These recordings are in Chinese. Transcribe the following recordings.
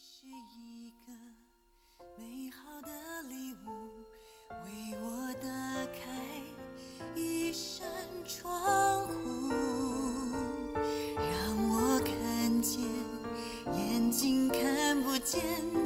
是一个美好的礼物，为我打开一扇窗户，让我看见眼睛看不见。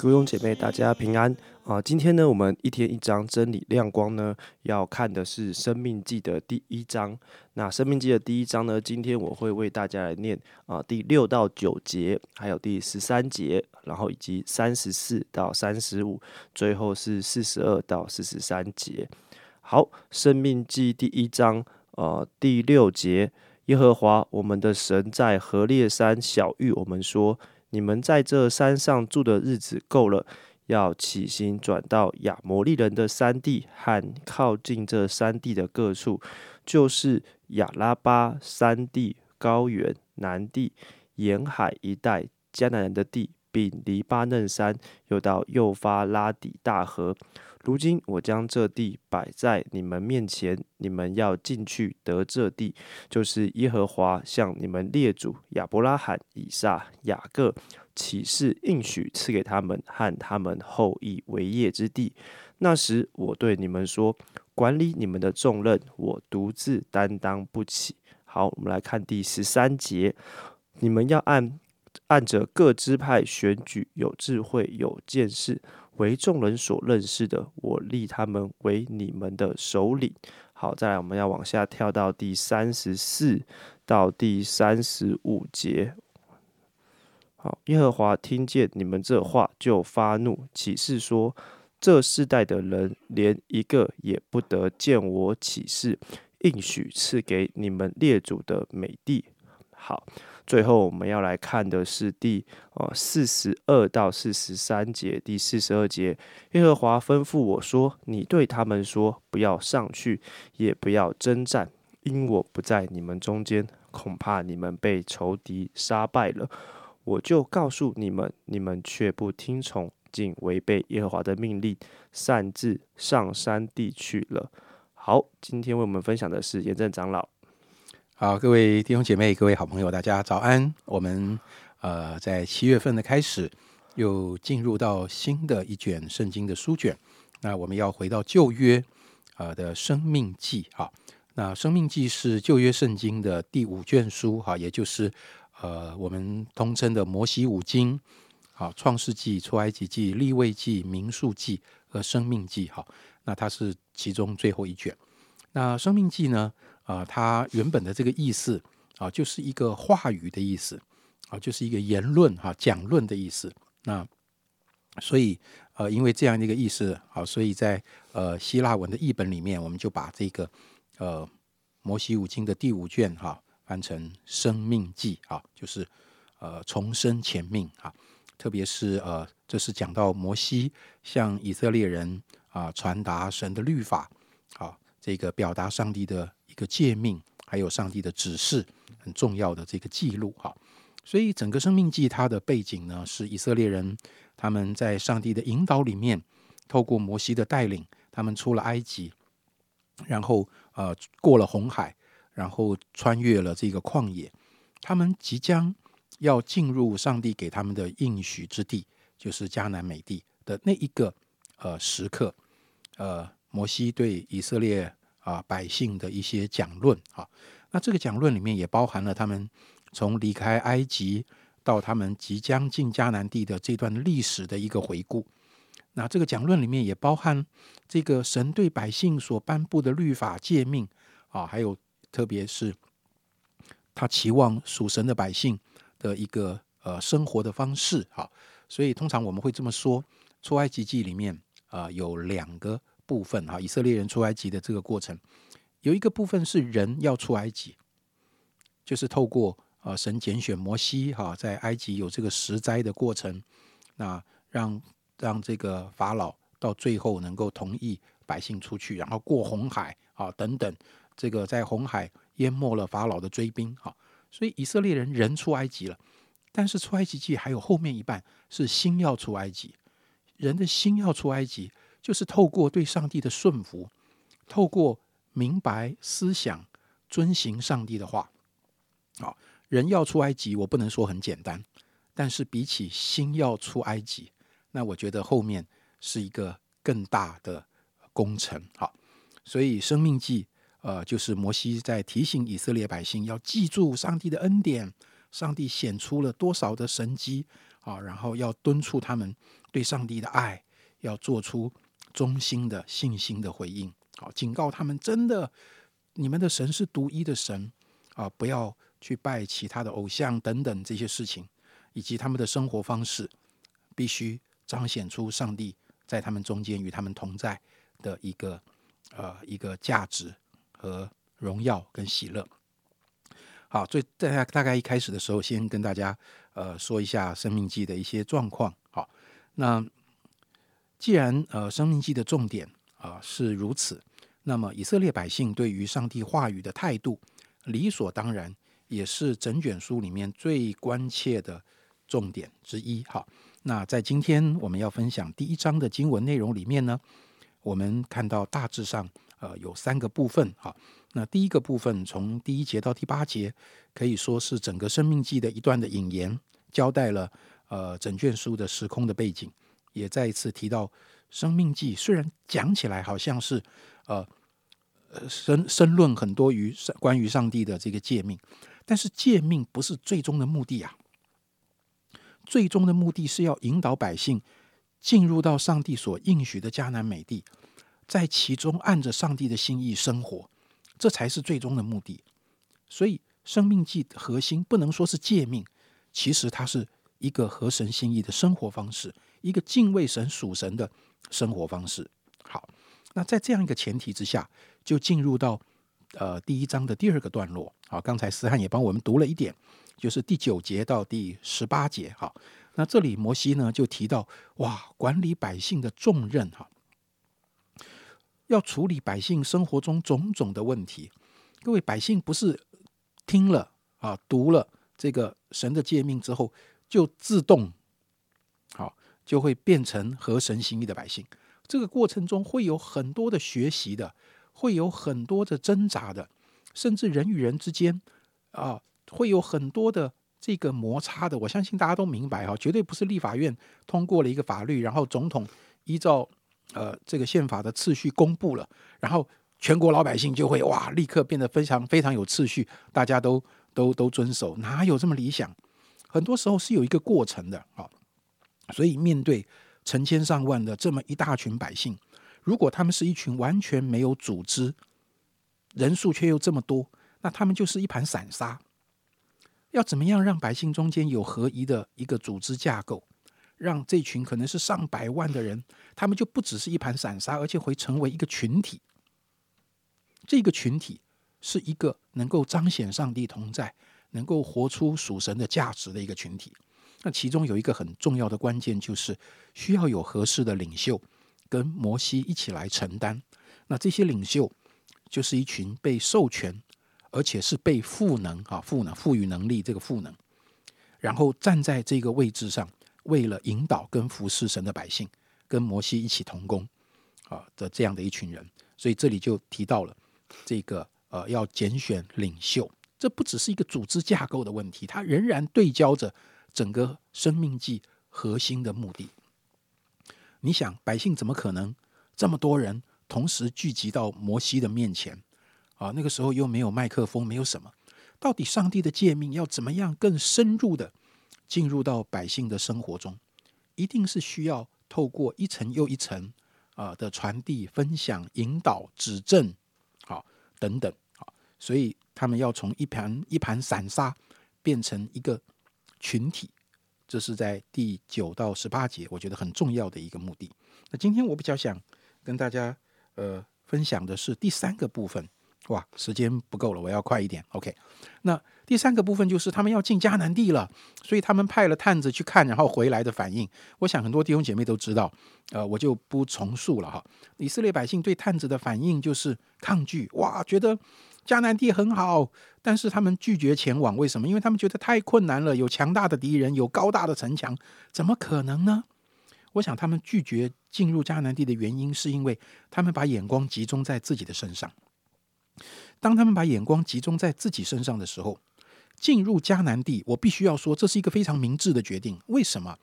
弟兄姐妹，大家平安啊！今天呢，我们一天一章真理亮光呢，要看的是《生命记》的第一章。那《生命记》的第一章呢，今天我会为大家来念啊第六到九节，还有第十三节，然后以及三十四到三十五，最后是四十二到四十三节。好，《生命记》第一章呃第六节，耶和华我们的神在何烈山小谕我们说。你们在这山上住的日子够了，要起行转到亚摩利人的山地和靠近这山地的各处，就是亚拉巴山地、高原、南地、沿海一带迦南人的地，并黎巴嫩山，又到幼发拉底大河。如今我将这地摆在你们面前，你们要进去得这地，就是耶和华向你们列祖亚伯拉罕、以撒、雅各起誓应许赐给他们和他们后裔为业之地。那时我对你们说，管理你们的重任，我独自担当不起。好，我们来看第十三节，你们要按按着各支派选举有智慧、有见识。为众人所认识的，我立他们为你们的首领。好，再来，我们要往下跳到第三十四到第三十五节。好，耶和华听见你们这话，就发怒，起誓说：这世代的人，连一个也不得见我起誓，应许赐给你们列祖的美地。好。最后我们要来看的是第呃四十二到四十三节。第四十二节，耶和华吩咐我说：“你对他们说，不要上去，也不要征战，因我不在你们中间，恐怕你们被仇敌杀败了。我就告诉你们，你们却不听从，竟违背耶和华的命令，擅自上山地去了。”好，今天为我们分享的是严正长老。好，各位弟兄姐妹，各位好朋友，大家早安。我们呃，在七月份的开始，又进入到新的一卷圣经的书卷。那我们要回到旧约呃的生命记哈。那生命记是旧约圣经的第五卷书哈，也就是呃我们通称的摩西五经。好，创世纪、出埃及记、立位记、民数记和生命记哈。那它是其中最后一卷。那生命记呢？啊，它原本的这个意思啊，就是一个话语的意思啊，就是一个言论哈，讲论的意思。那所以呃，因为这样的一个意思啊，所以在呃希腊文的译本里面，我们就把这个呃摩西五经的第五卷哈翻成生命记啊，就是呃重生前命啊，特别是呃这是讲到摩西向以色列人啊传达神的律法啊，这个表达上帝的。一个诫命，还有上帝的指示，很重要的这个记录哈。所以整个生命记它的背景呢，是以色列人他们在上帝的引导里面，透过摩西的带领，他们出了埃及，然后呃过了红海，然后穿越了这个旷野，他们即将要进入上帝给他们的应许之地，就是迦南美地的那一个呃时刻，呃，摩西对以色列。啊，百姓的一些讲论啊，那这个讲论里面也包含了他们从离开埃及到他们即将进迦南地的这段历史的一个回顾。那这个讲论里面也包含这个神对百姓所颁布的律法诫命啊，还有特别是他期望属神的百姓的一个呃生活的方式啊。所以通常我们会这么说：出埃及记里面啊有两个。部分哈，以色列人出埃及的这个过程，有一个部分是人要出埃及，就是透过呃神拣选摩西哈，在埃及有这个十灾的过程，那让让这个法老到最后能够同意百姓出去，然后过红海啊等等，这个在红海淹没了法老的追兵哈，所以以色列人人出埃及了，但是出埃及记还有后面一半是心要出埃及，人的心要出埃及。就是透过对上帝的顺服，透过明白思想、遵行上帝的话。好，人要出埃及，我不能说很简单，但是比起心要出埃及，那我觉得后面是一个更大的工程。好，所以生命记。呃，就是摩西在提醒以色列百姓要记住上帝的恩典，上帝显出了多少的神迹啊，然后要敦促他们对上帝的爱，要做出忠心的信心的回应，好，警告他们真的，你们的神是独一的神啊，不要去拜其他的偶像等等这些事情，以及他们的生活方式必须彰显出上帝在他们中间与他们同在的一个呃一个价值。和荣耀跟喜乐。好，最在大概一开始的时候，先跟大家呃说一下《生命记》的一些状况。好，那既然呃《生命记》的重点啊是如此，那么以色列百姓对于上帝话语的态度，理所当然也是整卷书里面最关切的重点之一。好，那在今天我们要分享第一章的经文内容里面呢，我们看到大致上。呃，有三个部分哈。那第一个部分从第一节到第八节，可以说是整个生命记的一段的引言，交代了呃整卷书的时空的背景，也再一次提到生命记虽然讲起来好像是呃呃深深论很多于关于上帝的这个诫命，但是诫命不是最终的目的啊。最终的目的是要引导百姓进入到上帝所应许的迦南美地。在其中按着上帝的心意生活，这才是最终的目的。所以，生命记核心不能说是诫命，其实它是一个合神心意的生活方式，一个敬畏神属神的生活方式。好，那在这样一个前提之下，就进入到呃第一章的第二个段落。好，刚才思翰也帮我们读了一点，就是第九节到第十八节。好，那这里摩西呢就提到，哇，管理百姓的重任哈。要处理百姓生活中种种的问题，各位百姓不是听了啊读了这个神的诫命之后就自动好就会变成合神心意的百姓，这个过程中会有很多的学习的，会有很多的挣扎的，甚至人与人之间啊会有很多的这个摩擦的。我相信大家都明白哈，绝对不是立法院通过了一个法律，然后总统依照。呃，这个宪法的次序公布了，然后全国老百姓就会哇，立刻变得非常非常有秩序，大家都都都遵守，哪有这么理想？很多时候是有一个过程的啊。所以面对成千上万的这么一大群百姓，如果他们是一群完全没有组织，人数却又这么多，那他们就是一盘散沙。要怎么样让百姓中间有合一的一个组织架构？让这群可能是上百万的人，他们就不只是一盘散沙，而且会成为一个群体。这个群体是一个能够彰显上帝同在、能够活出属神的价值的一个群体。那其中有一个很重要的关键，就是需要有合适的领袖跟摩西一起来承担。那这些领袖就是一群被授权，而且是被赋能啊，赋能、赋予能力这个赋能，然后站在这个位置上。为了引导跟服侍神的百姓，跟摩西一起同工啊的这样的一群人，所以这里就提到了这个呃要拣选领袖，这不只是一个组织架构的问题，它仍然对焦着整个生命记核心的目的。你想，百姓怎么可能这么多人同时聚集到摩西的面前啊？那个时候又没有麦克风，没有什么，到底上帝的诫命要怎么样更深入的？进入到百姓的生活中，一定是需要透过一层又一层啊的传递、分享、引导、指正，好等等，好，所以他们要从一盘一盘散沙变成一个群体，这是在第九到十八节，我觉得很重要的一个目的。那今天我比较想跟大家呃分享的是第三个部分。哇，时间不够了，我要快一点。OK，那第三个部分就是他们要进迦南地了，所以他们派了探子去看，然后回来的反应，我想很多弟兄姐妹都知道，呃，我就不重述了哈。以色列百姓对探子的反应就是抗拒，哇，觉得迦南地很好，但是他们拒绝前往，为什么？因为他们觉得太困难了，有强大的敌人，有高大的城墙，怎么可能呢？我想他们拒绝进入迦南地的原因，是因为他们把眼光集中在自己的身上。当他们把眼光集中在自己身上的时候，进入迦南地，我必须要说，这是一个非常明智的决定。为什么？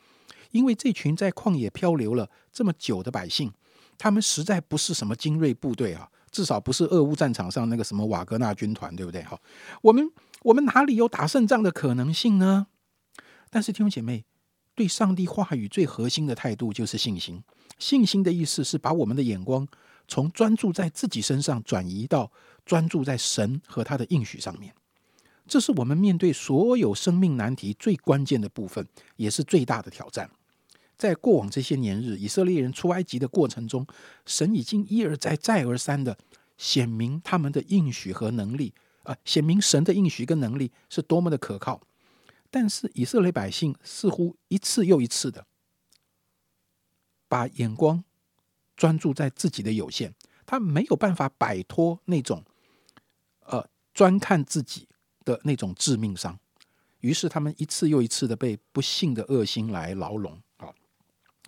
因为这群在旷野漂流了这么久的百姓，他们实在不是什么精锐部队啊，至少不是俄乌战场上那个什么瓦格纳军团，对不对？好，我们我们哪里有打胜仗的可能性呢？但是弟兄姐妹，对上帝话语最核心的态度就是信心。信心的意思是把我们的眼光从专注在自己身上，转移到专注在神和他的应许上面。这是我们面对所有生命难题最关键的部分，也是最大的挑战。在过往这些年日，以色列人出埃及的过程中，神已经一而再、再而三的显明他们的应许和能力，啊，显明神的应许跟能力是多么的可靠。但是以色列百姓似乎一次又一次的把眼光专注在自己的有限，他没有办法摆脱那种呃专看自己的那种致命伤，于是他们一次又一次的被不幸的恶心来牢笼。啊，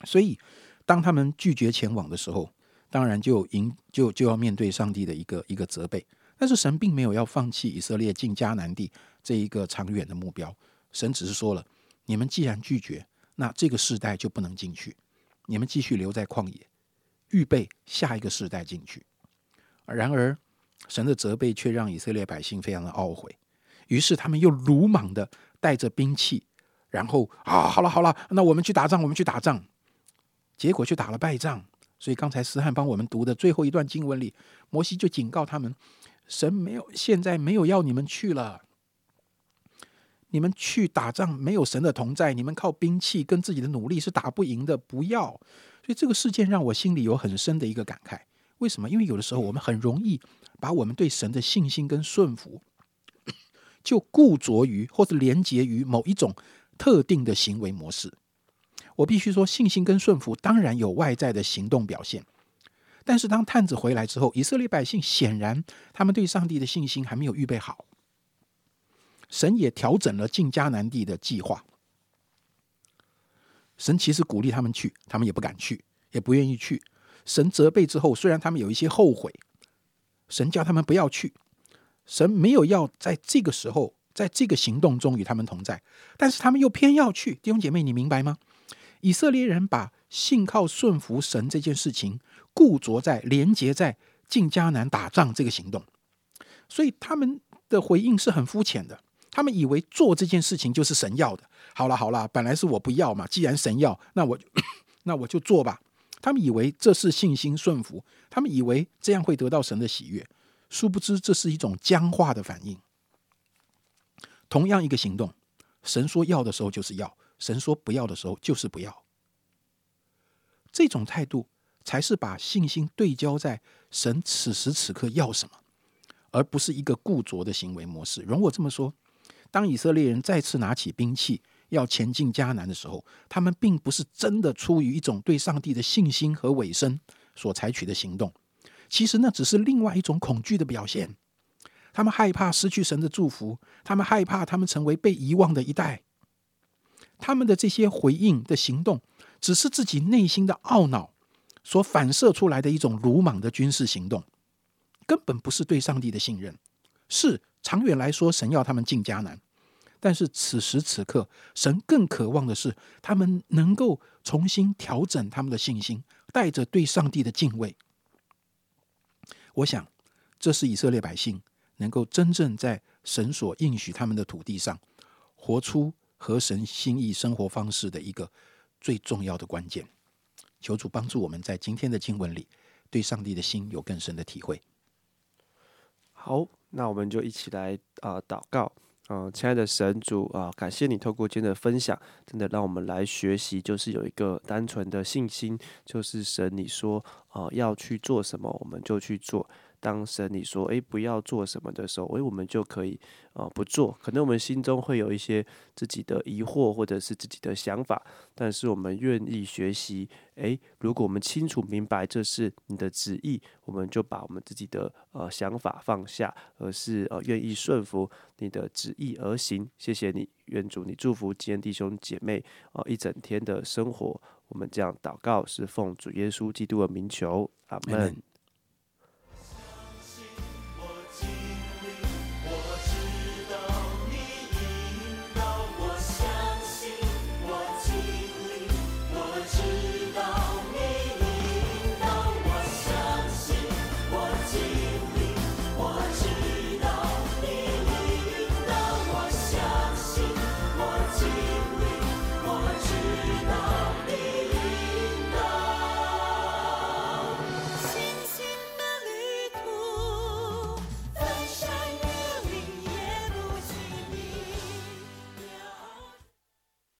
所以当他们拒绝前往的时候，当然就迎就就要面对上帝的一个一个责备。但是神并没有要放弃以色列进迦南地这一个长远的目标。神只是说了：“你们既然拒绝，那这个世代就不能进去。你们继续留在旷野，预备下一个世代进去。”然而，神的责备却让以色列百姓非常的懊悔。于是，他们又鲁莽的带着兵器，然后啊，好了好了，那我们去打仗，我们去打仗。结果去打了败仗。所以，刚才思翰帮我们读的最后一段经文里，摩西就警告他们：神没有现在没有要你们去了。你们去打仗没有神的同在，你们靠兵器跟自己的努力是打不赢的。不要，所以这个事件让我心里有很深的一个感慨。为什么？因为有的时候我们很容易把我们对神的信心跟顺服，就固着于或者连结于某一种特定的行为模式。我必须说，信心跟顺服当然有外在的行动表现，但是当探子回来之后，以色列百姓显然他们对上帝的信心还没有预备好。神也调整了进迦南地的计划。神其实鼓励他们去，他们也不敢去，也不愿意去。神责备之后，虽然他们有一些后悔，神叫他们不要去。神没有要在这个时候，在这个行动中与他们同在，但是他们又偏要去。弟兄姐妹，你明白吗？以色列人把信靠顺服神这件事情固着在连结在进迦南打仗这个行动，所以他们的回应是很肤浅的。他们以为做这件事情就是神要的。好了好了，本来是我不要嘛，既然神要，那我 那我就做吧。他们以为这是信心顺服，他们以为这样会得到神的喜悦，殊不知这是一种僵化的反应。同样一个行动，神说要的时候就是要，神说不要的时候就是不要。这种态度才是把信心对焦在神此时此刻要什么，而不是一个固着的行为模式。容我这么说。当以色列人再次拿起兵器要前进迦南的时候，他们并不是真的出于一种对上帝的信心和委身所采取的行动。其实那只是另外一种恐惧的表现。他们害怕失去神的祝福，他们害怕他们成为被遗忘的一代。他们的这些回应的行动，只是自己内心的懊恼所反射出来的一种鲁莽的军事行动，根本不是对上帝的信任。是。长远来说，神要他们进迦南，但是此时此刻，神更渴望的是他们能够重新调整他们的信心，带着对上帝的敬畏。我想，这是以色列百姓能够真正在神所应许他们的土地上，活出合神心意生活方式的一个最重要的关键。求主帮助我们在今天的经文里，对上帝的心有更深的体会。好。那我们就一起来啊祷告，嗯，亲爱的神主啊，感谢你透过今天的分享，真的让我们来学习，就是有一个单纯的信心，就是神你说啊要去做什么，我们就去做。当神你说诶不要做什么的时候，诶我们就可以呃不做。可能我们心中会有一些自己的疑惑或者是自己的想法，但是我们愿意学习。诶，如果我们清楚明白这是你的旨意，我们就把我们自己的呃想法放下，而是呃愿意顺服你的旨意而行。谢谢你，愿主你祝福今天弟兄姐妹啊一整天的生活。我们这样祷告是奉主耶稣基督的名求，阿门。